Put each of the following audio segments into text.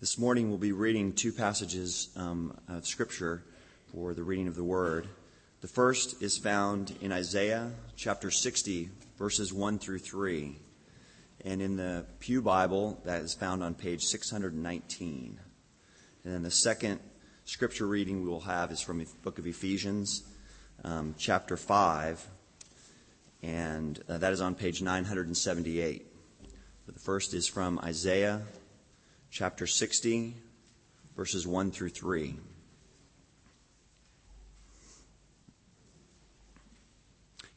This morning we'll be reading two passages um, of Scripture for the reading of the Word. The first is found in Isaiah chapter 60, verses 1 through 3. And in the Pew Bible, that is found on page 619. And then the second Scripture reading we will have is from the book of Ephesians, um, chapter 5, and uh, that is on page 978. But the first is from Isaiah chapter 60, verses 1 through 3.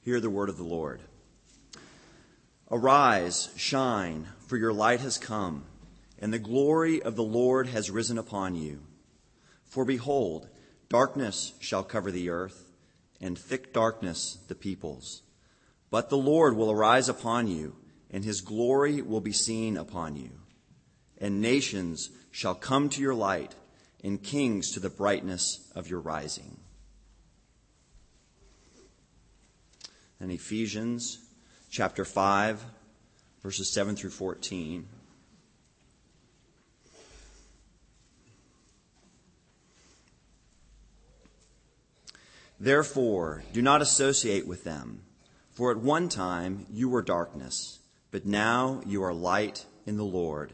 Hear the word of the Lord. Arise, shine, for your light has come, and the glory of the Lord has risen upon you. For behold, darkness shall cover the earth, and thick darkness the peoples. But the Lord will arise upon you, and his glory will be seen upon you and nations shall come to your light, and kings to the brightness of your rising. And Ephesians chapter 5, verses 7 through 14. Therefore, do not associate with them, for at one time you were darkness, but now you are light in the Lord.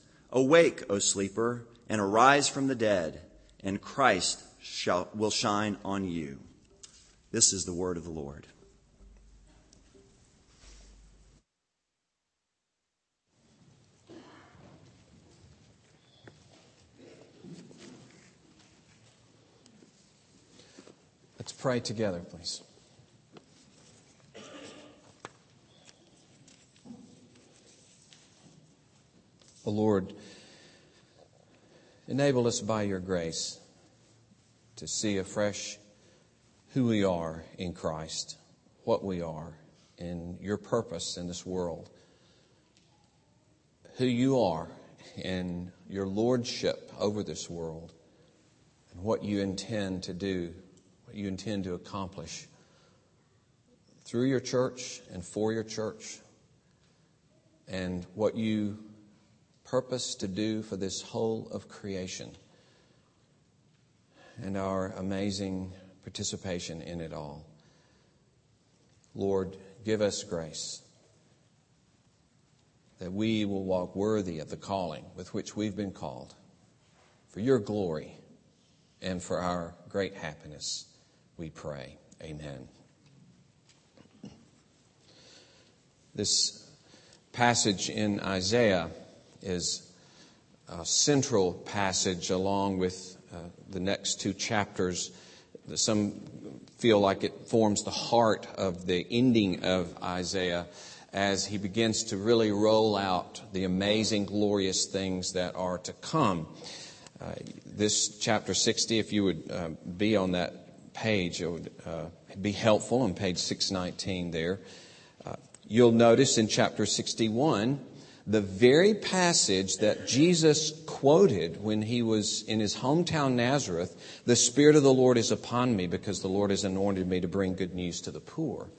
Awake, O sleeper, and arise from the dead, and Christ shall, will shine on you. This is the word of the Lord. Let's pray together, please. Lord, enable us by your grace to see afresh who we are in Christ, what we are in your purpose in this world, who you are in your lordship over this world, and what you intend to do, what you intend to accomplish through your church and for your church, and what you purpose to do for this whole of creation and our amazing participation in it all. Lord, give us grace that we will walk worthy of the calling with which we've been called for your glory and for our great happiness, we pray. Amen. This passage in Isaiah is a central passage along with uh, the next two chapters. Some feel like it forms the heart of the ending of Isaiah as he begins to really roll out the amazing, glorious things that are to come. Uh, this chapter 60, if you would uh, be on that page, it would uh, be helpful on page 619 there. Uh, you'll notice in chapter 61 the very passage that Jesus quoted when he was in his hometown Nazareth the Spirit of the Lord is upon me because the Lord has anointed me to bring good news to the poor.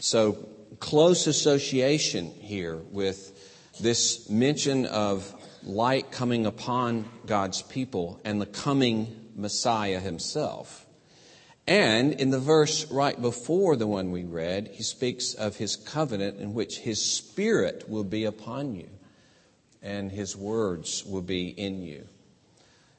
So, close association here with this mention of light coming upon God's people and the coming Messiah himself. And in the verse right before the one we read, he speaks of his covenant in which his spirit will be upon you and his words will be in you.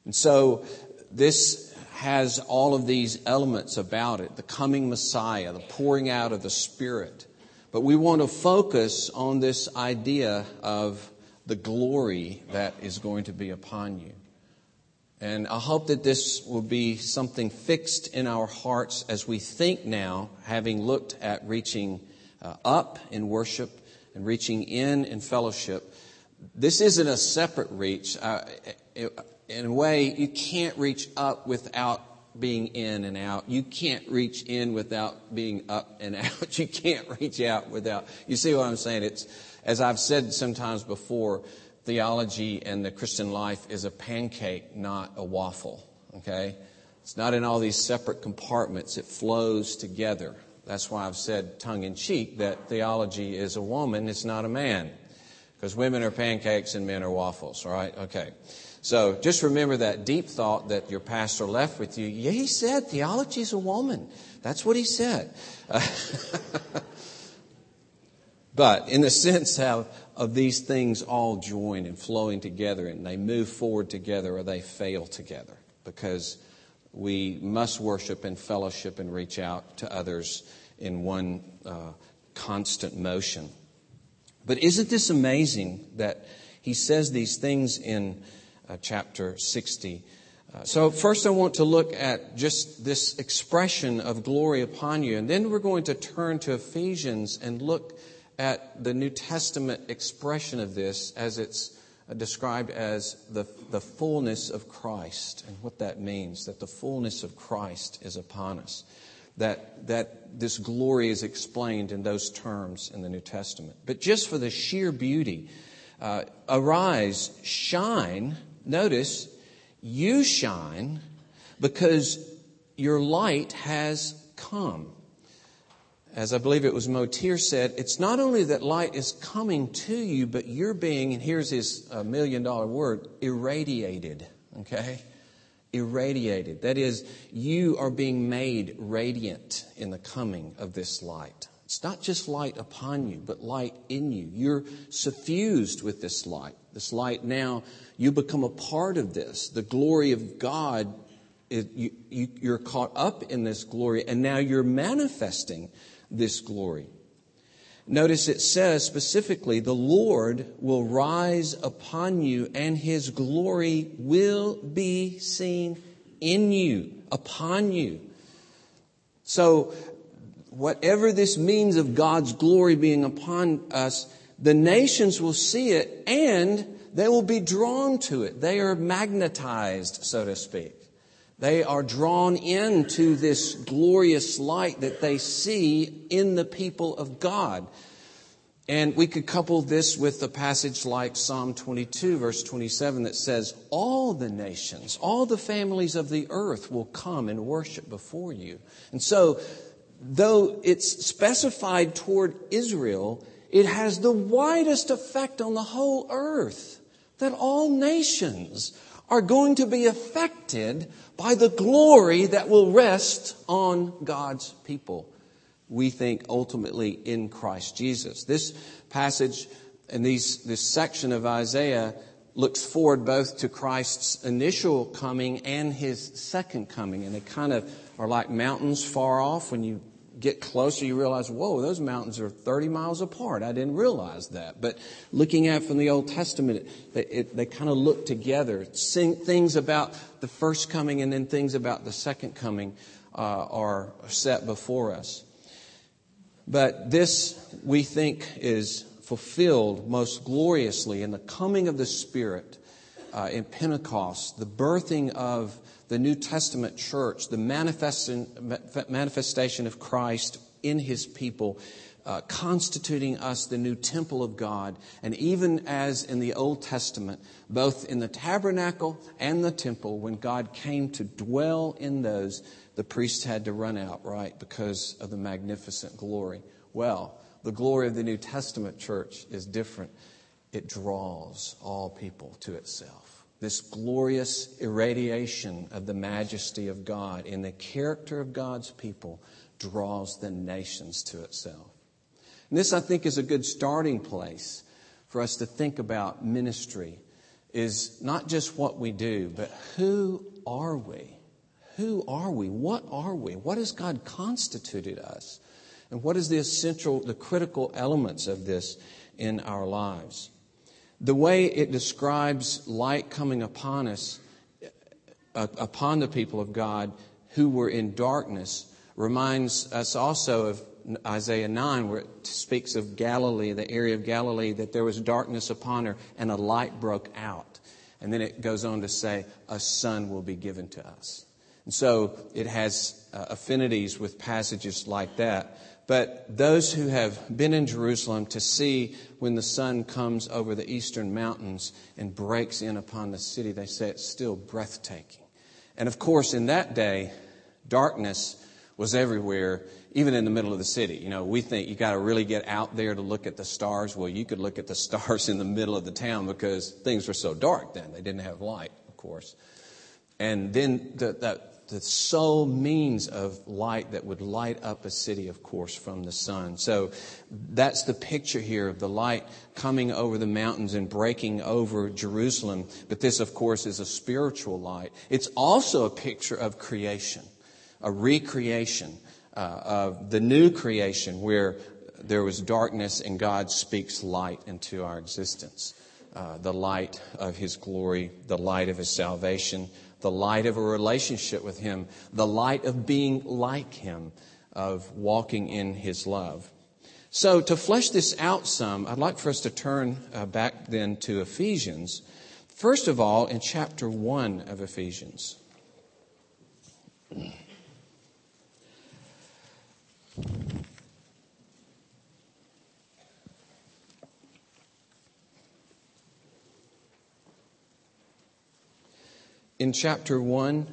And so this has all of these elements about it the coming Messiah, the pouring out of the Spirit. But we want to focus on this idea of the glory that is going to be upon you. And I hope that this will be something fixed in our hearts as we think now, having looked at reaching uh, up in worship and reaching in in fellowship, this isn't a separate reach. Uh, in a way, you can't reach up without being in and out. You can't reach in without being up and out. You can't reach out without. You see what I'm saying? It's, as I've said sometimes before, theology and the Christian life is a pancake, not a waffle. Okay? It's not in all these separate compartments. It flows together. That's why I've said tongue in cheek that theology is a woman, it's not a man. Because women are pancakes and men are waffles, right? Okay. So just remember that deep thought that your pastor left with you. Yeah, he said theology is a woman. That's what he said. but in the sense of, of these things all join and flowing together and they move forward together or they fail together because we must worship and fellowship and reach out to others in one uh, constant motion. But isn't this amazing that he says these things in uh, chapter 60? Uh, so, first, I want to look at just this expression of glory upon you, and then we're going to turn to Ephesians and look at the New Testament expression of this as it's uh, described as the, the fullness of Christ and what that means, that the fullness of Christ is upon us that, that this glory is explained in those terms in the New Testament. But just for the sheer beauty, uh, arise, shine. Notice, you shine because your light has come. As I believe it was Motyer said, it's not only that light is coming to you, but you're being, and here's his uh, million dollar word, irradiated. Okay? irradiated. That is, you are being made radiant in the coming of this light. It's not just light upon you, but light in you. You're suffused with this light. This light now, you become a part of this. The glory of God, it, you, you, you're caught up in this glory, and now you're manifesting this glory. Notice it says specifically, the Lord will rise upon you and his glory will be seen in you, upon you. So, whatever this means of God's glory being upon us, the nations will see it and they will be drawn to it. They are magnetized, so to speak. They are drawn into this glorious light that they see in the people of God. And we could couple this with a passage like Psalm 22, verse 27, that says, All the nations, all the families of the earth will come and worship before you. And so, though it's specified toward Israel, it has the widest effect on the whole earth that all nations are going to be affected by the glory that will rest on God's people. We think ultimately in Christ Jesus. This passage and these, this section of Isaiah looks forward both to Christ's initial coming and his second coming. And they kind of are like mountains far off. When you get closer, you realize, whoa, those mountains are 30 miles apart. I didn't realize that. But looking at from the Old Testament, it, it, they kind of look together. Sing, things about the first coming and then things about the second coming uh, are set before us. But this, we think, is fulfilled most gloriously in the coming of the Spirit uh, in Pentecost, the birthing of the New Testament church, the manifestation of Christ in his people, uh, constituting us the new temple of God. And even as in the Old Testament, both in the tabernacle and the temple, when God came to dwell in those, the priests had to run out, right, because of the magnificent glory. Well, the glory of the New Testament church is different. It draws all people to itself this glorious irradiation of the majesty of God in the character of God's people draws the nations to itself. And this, I think, is a good starting place for us to think about ministry is not just what we do, but who are we? Who are we? What are we? What has God constituted us? And what is the essential, the critical elements of this in our lives? The way it describes light coming upon us, uh, upon the people of God who were in darkness, reminds us also of Isaiah 9, where it speaks of Galilee, the area of Galilee, that there was darkness upon her and a light broke out. And then it goes on to say, a son will be given to us. And so it has uh, affinities with passages like that. But those who have been in Jerusalem to see when the sun comes over the eastern mountains and breaks in upon the city, they say it's still breathtaking. And of course, in that day, darkness was everywhere, even in the middle of the city. You know, we think you got to really get out there to look at the stars. Well, you could look at the stars in the middle of the town because things were so dark then. They didn't have light, of course. And then the, the, the sole means of light that would light up a city, of course, from the sun. So that's the picture here of the light coming over the mountains and breaking over Jerusalem. But this, of course, is a spiritual light. It's also a picture of creation, a recreation uh, of the new creation where there was darkness and God speaks light into our existence. Uh, the light of His glory, the light of His salvation, the light of a relationship with Him, the light of being like Him, of walking in His love. So, to flesh this out some, I'd like for us to turn uh, back then to Ephesians. First of all, in chapter 1 of Ephesians. In chapter 1,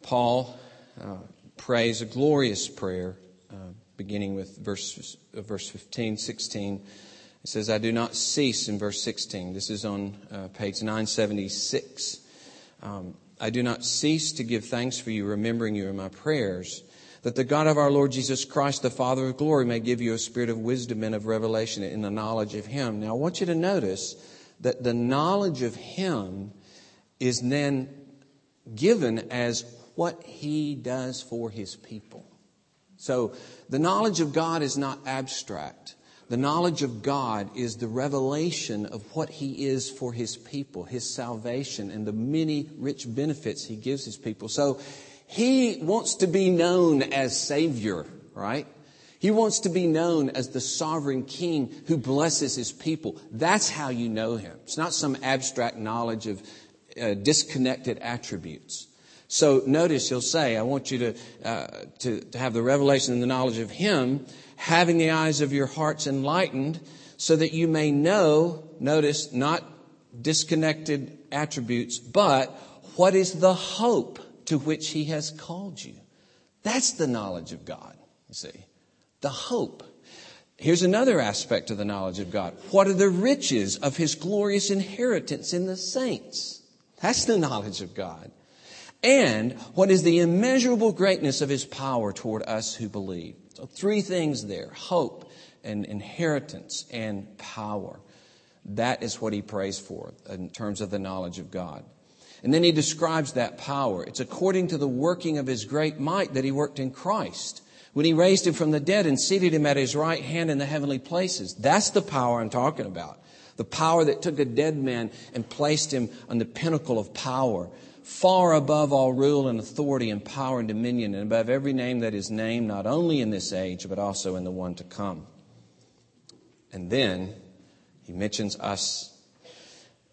Paul uh, prays a glorious prayer, uh, beginning with verse, uh, verse 15, 16. It says, I do not cease in verse 16. This is on uh, page 976. Um, I do not cease to give thanks for you, remembering you in my prayers, that the God of our Lord Jesus Christ, the Father of glory, may give you a spirit of wisdom and of revelation in the knowledge of him. Now, I want you to notice that the knowledge of Him is then given as what He does for His people. So the knowledge of God is not abstract. The knowledge of God is the revelation of what He is for His people, His salvation, and the many rich benefits He gives His people. So He wants to be known as Savior, right? He wants to be known as the sovereign king who blesses his people. That's how you know him. It's not some abstract knowledge of uh, disconnected attributes. So notice he'll say, I want you to, uh, to, to have the revelation and the knowledge of him, having the eyes of your hearts enlightened, so that you may know, notice, not disconnected attributes, but what is the hope to which he has called you. That's the knowledge of God, you see the hope. Here's another aspect of the knowledge of God. What are the riches of his glorious inheritance in the saints? That's the knowledge of God. And what is the immeasurable greatness of his power toward us who believe? So three things there. Hope and inheritance and power. That is what he prays for in terms of the knowledge of God. And then he describes that power. It's according to the working of his great might that he worked in Christ when he raised him from the dead and seated him at his right hand in the heavenly places. That's the power I'm talking about. The power that took a dead man and placed him on the pinnacle of power, far above all rule and authority and power and dominion, and above every name that is named, not only in this age, but also in the one to come. And then he mentions us,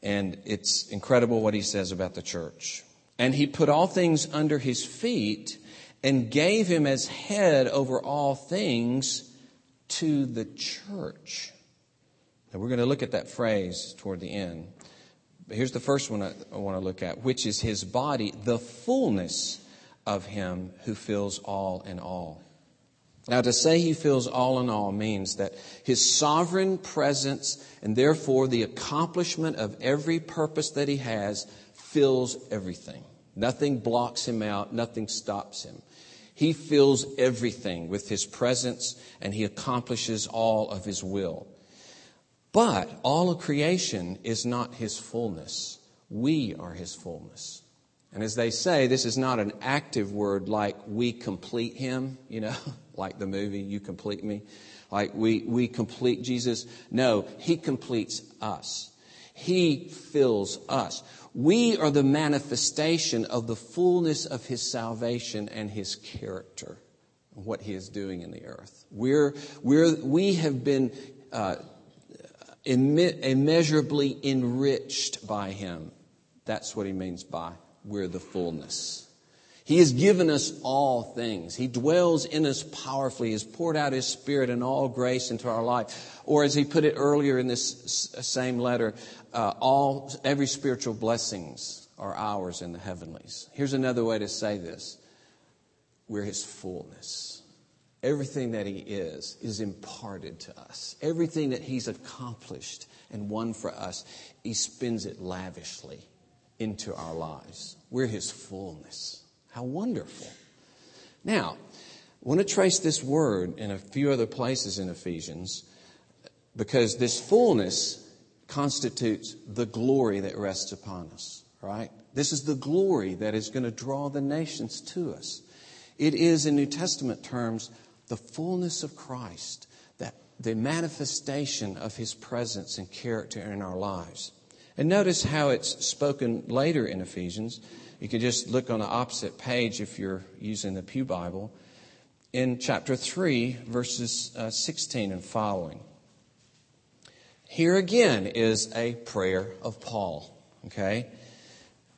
and it's incredible what he says about the church. And he put all things under his feet and gave him as head over all things to the church. Now we're going to look at that phrase toward the end. But here's the first one I, I want to look at, which is his body, the fullness of him who fills all in all. Now, to say he fills all in all means that his sovereign presence and therefore the accomplishment of every purpose that he has fills everything. Nothing blocks him out, nothing stops him. He fills everything with his presence and he accomplishes all of his will. But all of creation is not his fullness. We are his fullness. And as they say, this is not an active word like we complete him, you know, like the movie, You Complete Me. Like we, we complete Jesus. No, he completes us. He fills us. We are the manifestation of the fullness of His salvation and His character. what he is doing in the earth. We're, we're, we have been uh, immeasurably enriched by him. That's what he means by we're the fullness. He has given us all things. He dwells in us powerfully. He has poured out His Spirit and all grace into our life. Or as he put it earlier in this same letter, uh, all, every spiritual blessings are ours in the heavenlies. Here's another way to say this. We're His fullness. Everything that He is, is imparted to us. Everything that He's accomplished and won for us, He spends it lavishly into our lives. We're His fullness. How wonderful. Now, I want to trace this word in a few other places in Ephesians because this fullness constitutes the glory that rests upon us, right? This is the glory that is going to draw the nations to us. It is, in New Testament terms, the fullness of Christ, that the manifestation of his presence and character in our lives. And notice how it's spoken later in Ephesians. You can just look on the opposite page if you're using the Pew Bible. In chapter 3, verses uh, 16 and following. Here again is a prayer of Paul. Okay?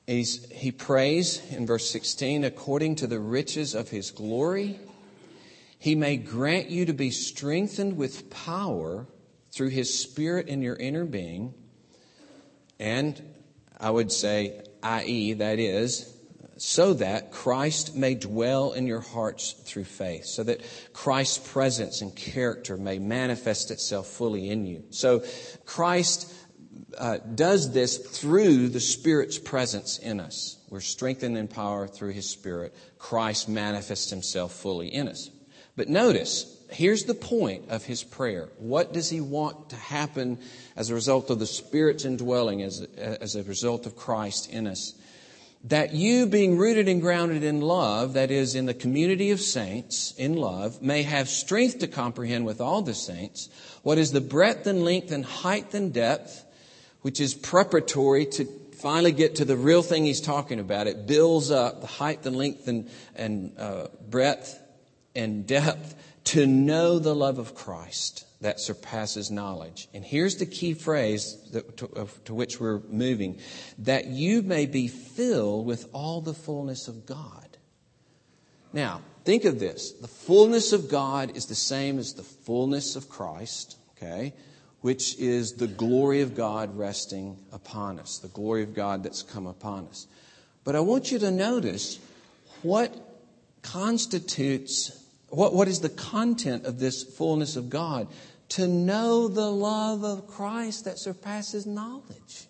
He's, he prays in verse 16, according to the riches of his glory, he may grant you to be strengthened with power through his spirit in your inner being and I would say, i.e., that is, so that Christ may dwell in your hearts through faith, so that Christ's presence and character may manifest itself fully in you. So Christ uh, does this through the Spirit's presence in us. We're strengthened in power through His Spirit. Christ manifests Himself fully in us. But notice, here's the point of his prayer. What does he want to happen as a result of the Spirit's indwelling, as, as a result of Christ in us? That you, being rooted and grounded in love, that is, in the community of saints, in love, may have strength to comprehend with all the saints what is the breadth and length and height and depth, which is preparatory to finally get to the real thing he's talking about. It builds up the height and length and, and uh, breadth and depth to know the love of Christ that surpasses knowledge. And here's the key phrase that, to, to, which we're moving that you may be filled with all the fullness of God. Now, think of this the fullness of God is the same as the fullness of Christ, okay? Which is the glory of God resting upon us, the glory of God that's come upon us. But I want you to notice what constitutes what, what is the content of this fullness of God? To know the love of Christ that surpasses knowledge.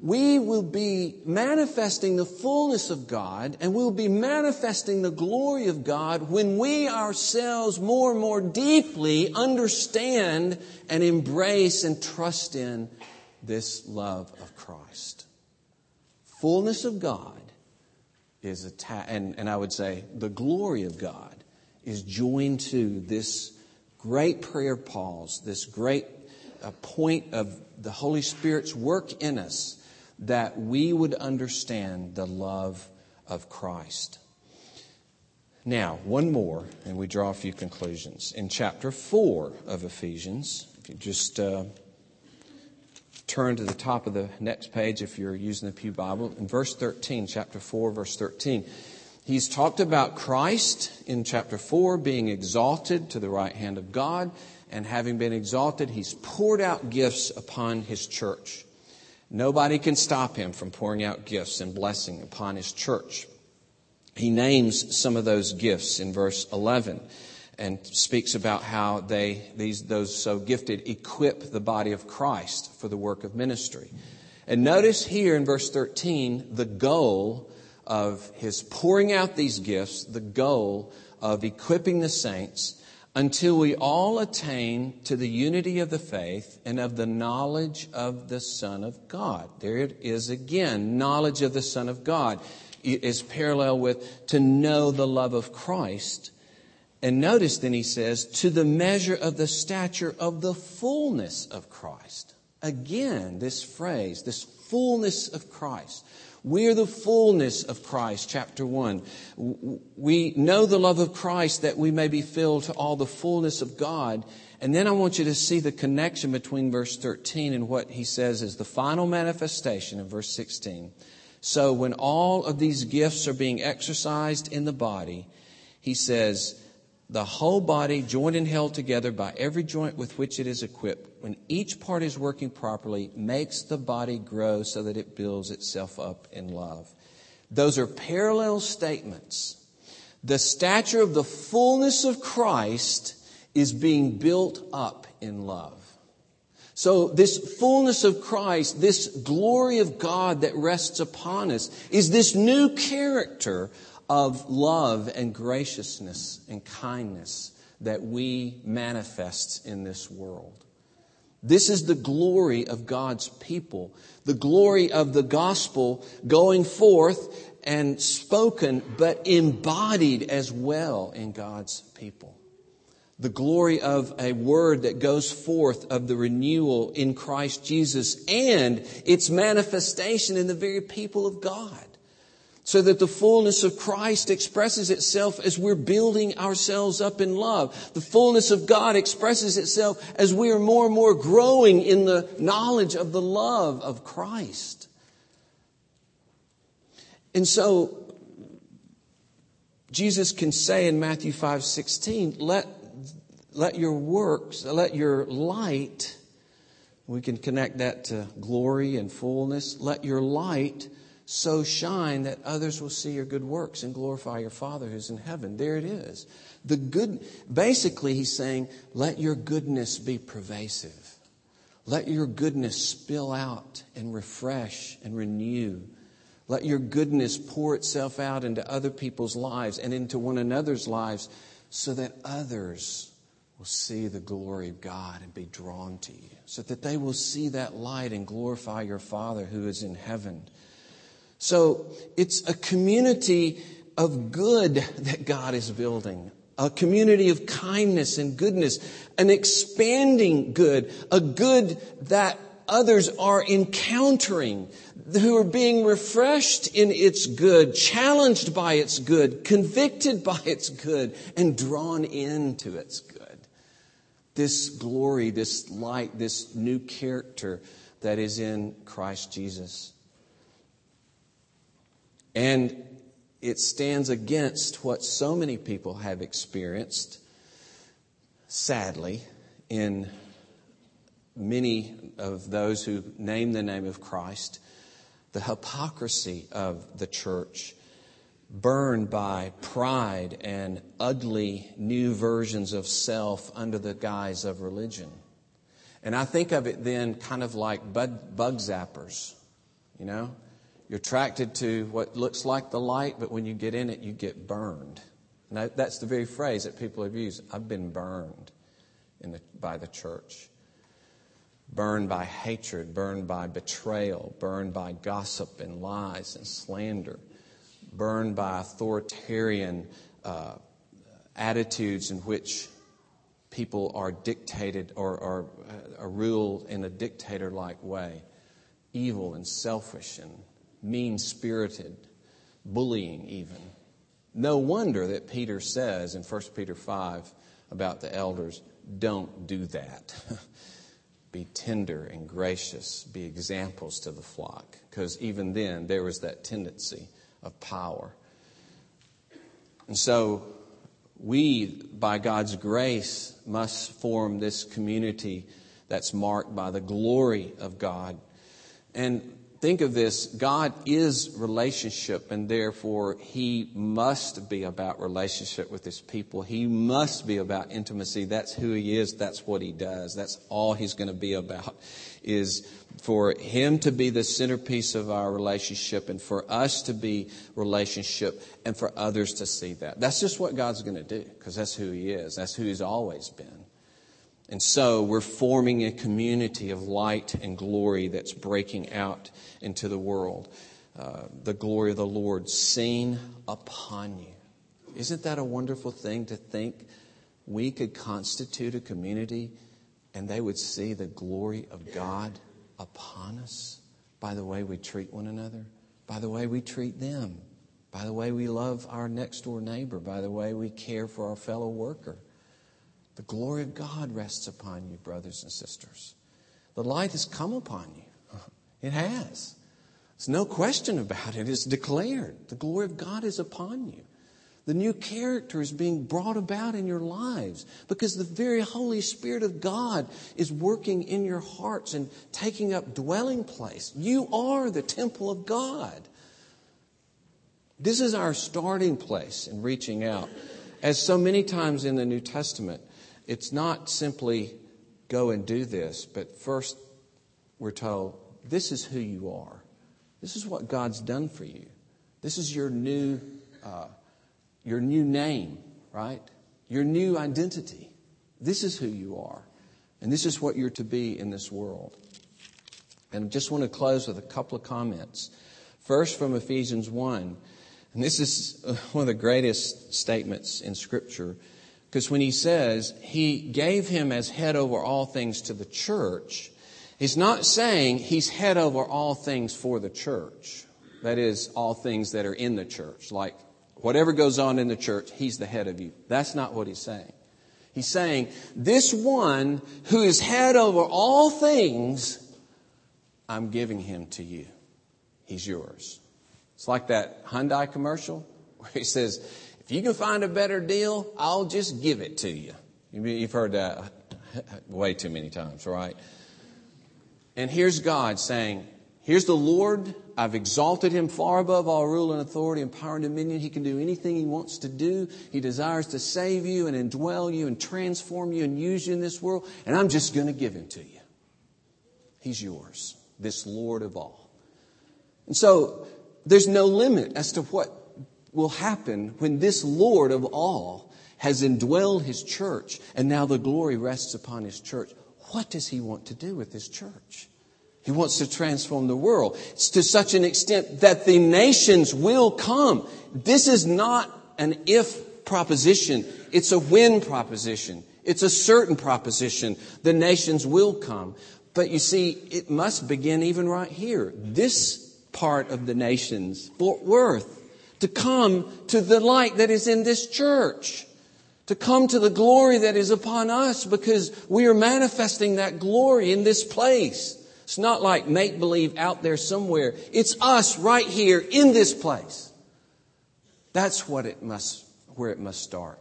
We will be manifesting the fullness of God and we'll be manifesting the glory of God when we ourselves more and more deeply understand and embrace and trust in this love of Christ. Fullness of God is attached, and, and I would say the glory of God is joined to this great prayer pause, this great uh, point of the Holy Spirit's work in us that we would understand the love of Christ. Now, one more, and we draw a few conclusions. In chapter 4 of Ephesians, if you just uh, turn to the top of the next page if you're using the Pew Bible. In verse 13, chapter 4, verse 13, he's talked about Christ in chapter 4 being exalted to the right hand of God, and having been exalted, he's poured out gifts upon his church. Nobody can stop him from pouring out gifts and blessing upon his church. He names some of those gifts in verse 11 and speaks about how they, these, those so gifted equip the body of Christ for the work of ministry. And notice here in verse 13 the goal of his pouring out these gifts, the goal of equipping the saints until we all attain to the unity of the faith and of the knowledge of the Son of God. There it is again. Knowledge of the Son of God is parallel with to know the love of Christ and notice then he says, to the measure of the stature of the fullness of Christ. Again, this phrase, this fullness of Christ. We are the fullness of Christ, chapter 1. We know the love of Christ that we may be filled to all the fullness of God. And then I want you to see the connection between verse 13 and what he says is the final manifestation in verse 16. So when all of these gifts are being exercised in the body, he says, the whole body joined and held together by every joint with which it is equipped, when each part is working properly, makes the body grow so that it builds itself up in love. Those are parallel statements. The stature of the fullness of Christ is being built up in love. So this fullness of Christ, this glory of God that rests upon us is this new character of love and graciousness and kindness that we manifest in this world. This is the glory of God's people, the glory of the gospel going forth and spoken, but embodied as well in God's people. The glory of a word that goes forth of the renewal in Christ Jesus and its manifestation in the very people of God so that the fullness of Christ expresses itself as we're building ourselves up in love. The fullness of God expresses itself as we are more and more growing in the knowledge of the love of Christ. And so, Jesus can say in Matthew 5 16, let, let your works, let your light, we can connect that to glory and fullness, let your light so shine that others will see your good works and glorify your Father who's in heaven. There it is. The good, basically, he's saying, let your goodness be pervasive. Let your goodness spill out and refresh and renew. Let your goodness pour itself out into other people's lives and into one another's lives so that others will see the glory of God and be drawn to you. So that they will see that light and glorify your Father who is in heaven. So it's a community of good that God is building. A community of kindness and goodness, an expanding good, a good that others are encountering, who are being refreshed in its good, challenged by its good, convicted by its good, and drawn into its good. This glory, this light, this new character that is in Christ Jesus. And it stands against what so many people have experienced, sadly, in many of those who name the name of Christ, the hypocrisy of the church, burned by pride and ugly new versions of self under the guise of religion. And I think of it then kind of like bug, bug zappers, you know? You're attracted to what looks like the light, but when you get in it, you get burned. That's the very phrase that people have used. I've been burned the, by the church. Burned by hatred, burned by betrayal, burned by gossip and lies and slander, burned by authoritarian uh, attitudes in which people are dictated or, or uh, are ruled in a dictator like way, evil and selfish and mean spirited, bullying even. No wonder that Peter says in 1 Peter 5 about the elders don't do that. be tender and gracious, be examples to the flock. Because even then, there was that tendency of power. And so, we, by God's grace, must form this community that's marked by the glory of God. And think of this God is relationship, and therefore He must be about relationship with His people. He must be about intimacy. That's who He is. That's what He does. That's all He's going to be about, is for Him to be the centerpiece of our relationship and for us to be relationship and for others to see that. That's just what God's going to do because that's who He is. That's who He's always been. And so we're forming a community of light and glory that's breaking out into the world. Uh, the glory of the Lord seen upon you. Isn't that a wonderful thing to think we could constitute a community and they would see the glory of God upon us by the way we treat one another, by the way we treat them, by the way we love our next door neighbor, by the way we care for our fellow worker. The glory of God rests upon you, brothers and sisters. The light has come upon you. It has. There's no question about it. It's declared. The glory of God is upon you. The new character is being brought about in your lives because the very Holy Spirit of God is working in your hearts and taking up dwelling place. You are the temple of God. This is our starting place in reaching out. As so many times in the New Testament, it's not simply go and do this, but first we're told, this is who you are. This is what God's done for you. This is your new, uh, your new name, right? Your new identity. This is who you are. And this is what you're to be in this world. And I just want to close with a couple of comments. First, from Ephesians 1. And this is uh, one of the greatest statements in Scripture. Because when he says he gave him as head over all things to the church, he's not saying he's head over all things for the church. That is, all things that are in the church. Like whatever goes on in the church, he's the head of you. That's not what he's saying. He's saying, this one who is head over all things, I'm giving him to you. He's yours. It's like that Hyundai commercial where he says, if you can find a better deal, I'll just give it to you. You've heard that way too many times, right? And here's God saying, Here's the Lord. I've exalted him far above all rule and authority and power and dominion. He can do anything he wants to do. He desires to save you and indwell you and transform you and use you in this world. And I'm just going to give him to you. He's yours, this Lord of all. And so there's no limit as to what will happen when this Lord of all has indwelled his church and now the glory rests upon his church. What does he want to do with his church? He wants to transform the world. It's to such an extent that the nations will come. This is not an if proposition. It's a when proposition. It's a certain proposition. The nations will come. But you see, it must begin even right here. This part of the nations, Fort Worth, to come to the light that is in this church, to come to the glory that is upon us because we are manifesting that glory in this place. It's not like make believe out there somewhere. It's us right here in this place. That's what it must, where it must start.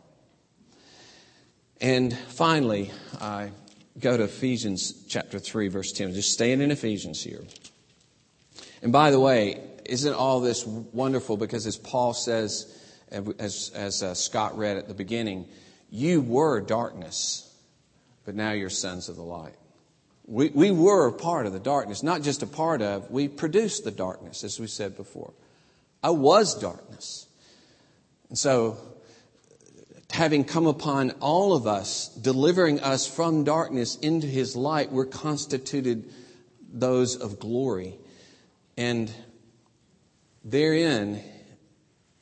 And finally, I go to Ephesians chapter 3, verse 10. Just staying in Ephesians here. And by the way, isn't all this wonderful? Because as Paul says, as, as uh, Scott read at the beginning, you were darkness, but now you're sons of the light. We, we were part of the darkness, not just a part of, we produced the darkness, as we said before. I was darkness. And so, having come upon all of us, delivering us from darkness into his light, we're constituted those of glory. And Therein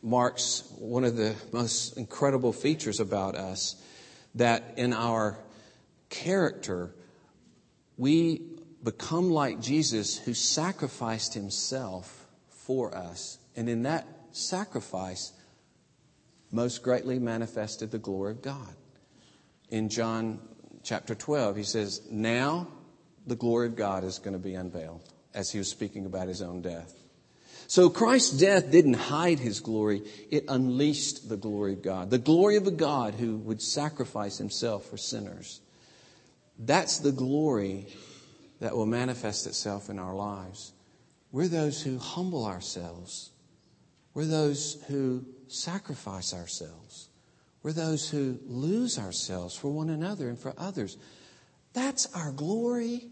marks one of the most incredible features about us that in our character, we become like Jesus who sacrificed himself for us. And in that sacrifice, most greatly manifested the glory of God. In John chapter 12, he says, Now the glory of God is going to be unveiled, as he was speaking about his own death. So Christ's death didn't hide his glory, it unleashed the glory of God. The glory of a God who would sacrifice himself for sinners. That's the glory that will manifest itself in our lives. We're those who humble ourselves. We're those who sacrifice ourselves. We're those who lose ourselves for one another and for others. That's our glory,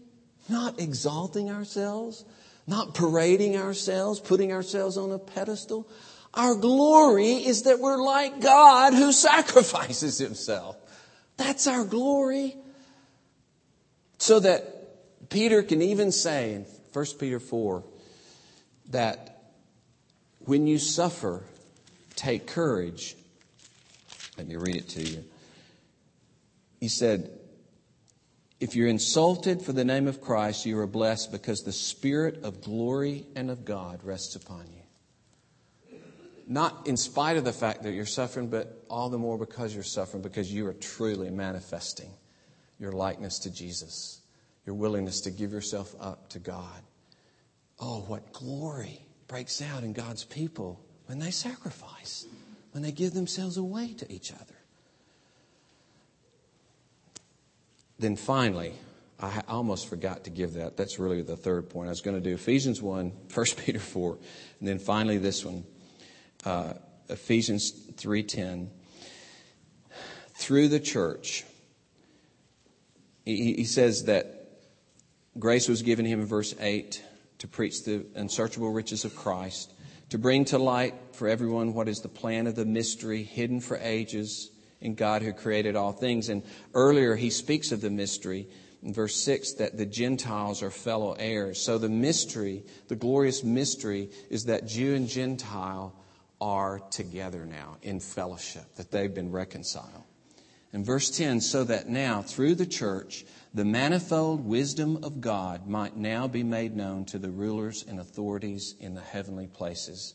not exalting ourselves, not parading ourselves, putting ourselves on a pedestal. Our glory is that we're like God who sacrifices himself. That's our glory. So that Peter can even say in 1 Peter 4 that when you suffer, take courage. Let me read it to you. He said, if you're insulted for the name of Christ, you are blessed because the Spirit of glory and of God rests upon you. not in spite of the fact that you're suffering, but all the more because you're suffering, because you are truly manifesting your likeness to Jesus, your willingness to give yourself up to God. Oh, what glory breaks out in God's people when they sacrifice, when they give themselves away to each other. Then finally, I almost forgot to give that. That's really the third point. I was going to do Ephesians 1, 1 Peter 4, and then finally this one, uh, Ephesians 3.10. Through the church, he, he says that grace was given him in verse 8 to preach the unsearchable riches of Christ, to bring to light for everyone what is the plan of the mystery hidden for ages in God who created all things. And earlier he speaks of the mystery in verse 6 that the Gentiles are fellow heirs. So the mystery, the glorious mystery, is that Jew and Gentile are together now in fellowship, that they've been reconciled. In verse 10, so that now through the church, the manifold wisdom of God might now be made known to the rulers and authorities in the heavenly places.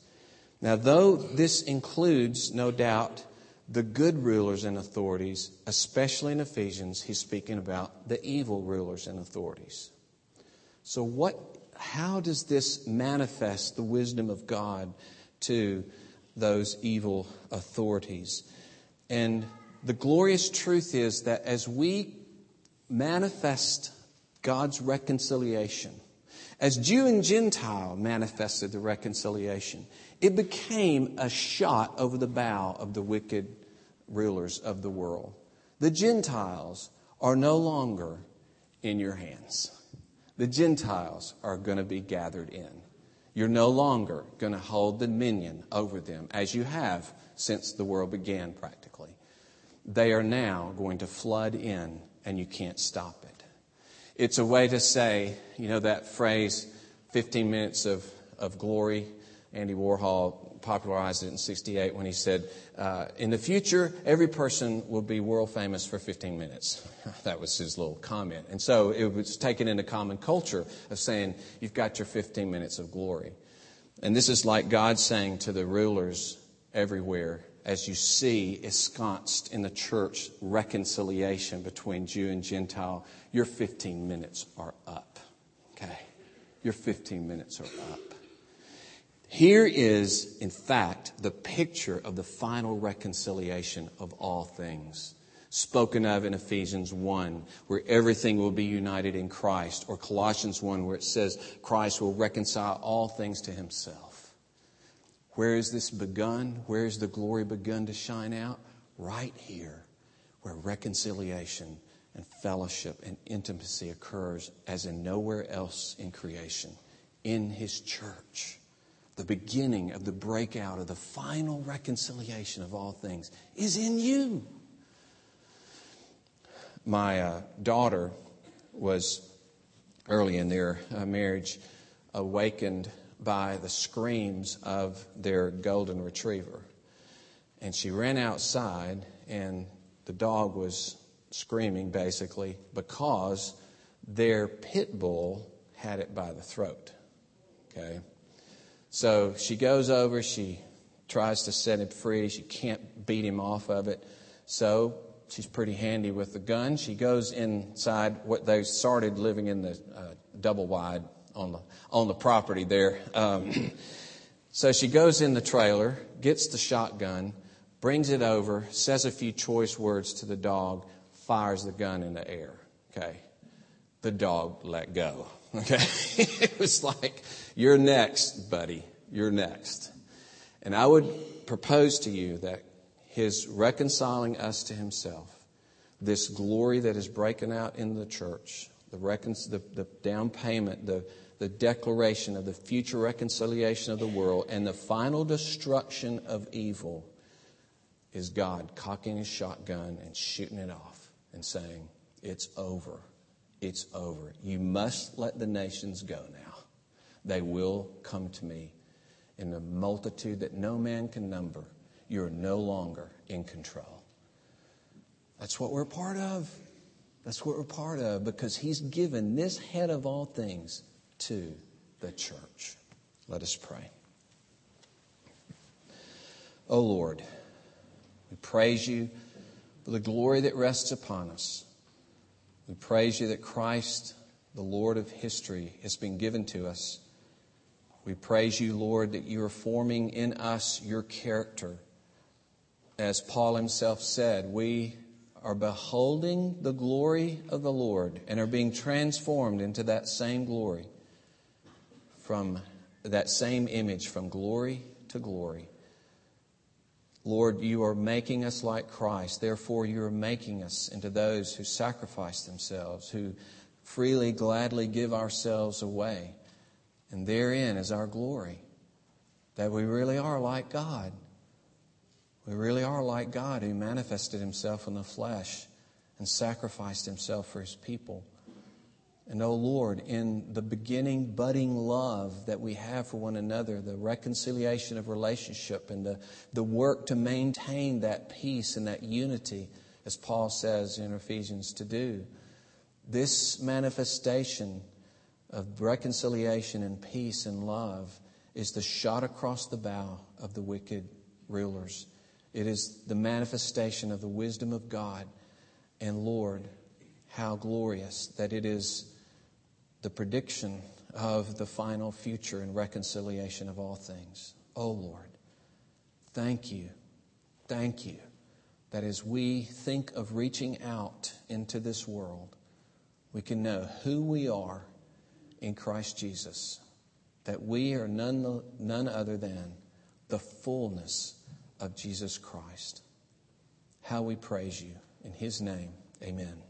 Now, though this includes, no doubt, the good rulers and authorities, especially in Ephesians, he's speaking about the evil rulers and authorities. So, what, how does this manifest the wisdom of God to those evil authorities? And the glorious truth is that as we manifest God's reconciliation, as Jew and Gentile manifested the reconciliation, it became a shot over the bow of the wicked rulers of the world. The Gentiles are no longer in your hands. The Gentiles are going to be gathered in. You're no longer going to hold dominion over them as you have since the world began, practically. They are now going to flood in, and you can't stop it. It's a way to say, you know, that phrase, 15 minutes of, of glory. Andy Warhol popularized it in 68 when he said, uh, In the future, every person will be world famous for 15 minutes. that was his little comment. And so it was taken into common culture of saying, You've got your 15 minutes of glory. And this is like God saying to the rulers everywhere, as you see ensconced in the church reconciliation between Jew and Gentile, your 15 minutes are up. Okay? Your 15 minutes are up. Here is, in fact, the picture of the final reconciliation of all things, spoken of in Ephesians 1, where everything will be united in Christ, or Colossians 1, where it says Christ will reconcile all things to himself. Where is this begun? Where is the glory begun to shine out? Right here, where reconciliation and fellowship and intimacy occurs as in nowhere else in creation, in his church. The beginning of the breakout of the final reconciliation of all things is in you. My uh, daughter was early in their uh, marriage awakened by the screams of their golden retriever. And she ran outside, and the dog was screaming basically because their pit bull had it by the throat. Okay? So she goes over, she tries to set him free. She can't beat him off of it. So she's pretty handy with the gun. She goes inside what they started living in the uh, double wide on the on the property there. Um, so she goes in the trailer, gets the shotgun, brings it over, says a few choice words to the dog, fires the gun in the air. Okay. The dog let go. Okay. it was like, you're next, buddy. You're next. And I would propose to you that his reconciling us to himself, this glory that is breaking out in the church, the, recon- the, the down payment, the, the declaration of the future reconciliation of the world, and the final destruction of evil is God cocking his shotgun and shooting it off and saying, It's over. It's over. You must let the nations go now. They will come to me in a multitude that no man can number. You're no longer in control. That's what we're part of. That's what we're part of because he's given this head of all things to the church. Let us pray. O Lord, we praise you for the glory that rests upon us. We praise you that Christ, the Lord of history, has been given to us. We praise you, Lord, that you are forming in us your character. As Paul himself said, we are beholding the glory of the Lord and are being transformed into that same glory from that same image from glory to glory. Lord, you are making us like Christ. Therefore, you are making us into those who sacrifice themselves, who freely, gladly give ourselves away. And therein is our glory, that we really are like God. We really are like God who manifested himself in the flesh and sacrificed himself for his people. And oh Lord, in the beginning, budding love that we have for one another, the reconciliation of relationship and the, the work to maintain that peace and that unity, as Paul says in Ephesians to do, this manifestation of reconciliation and peace and love is the shot across the bow of the wicked rulers. It is the manifestation of the wisdom of God. And Lord, how glorious that it is the prediction of the final future and reconciliation of all things. Oh Lord, thank you, thank you that as we think of reaching out into this world, we can know who we are in Christ Jesus, that we are none, none other than the fullness of Jesus Christ. How we praise you. In his name, amen.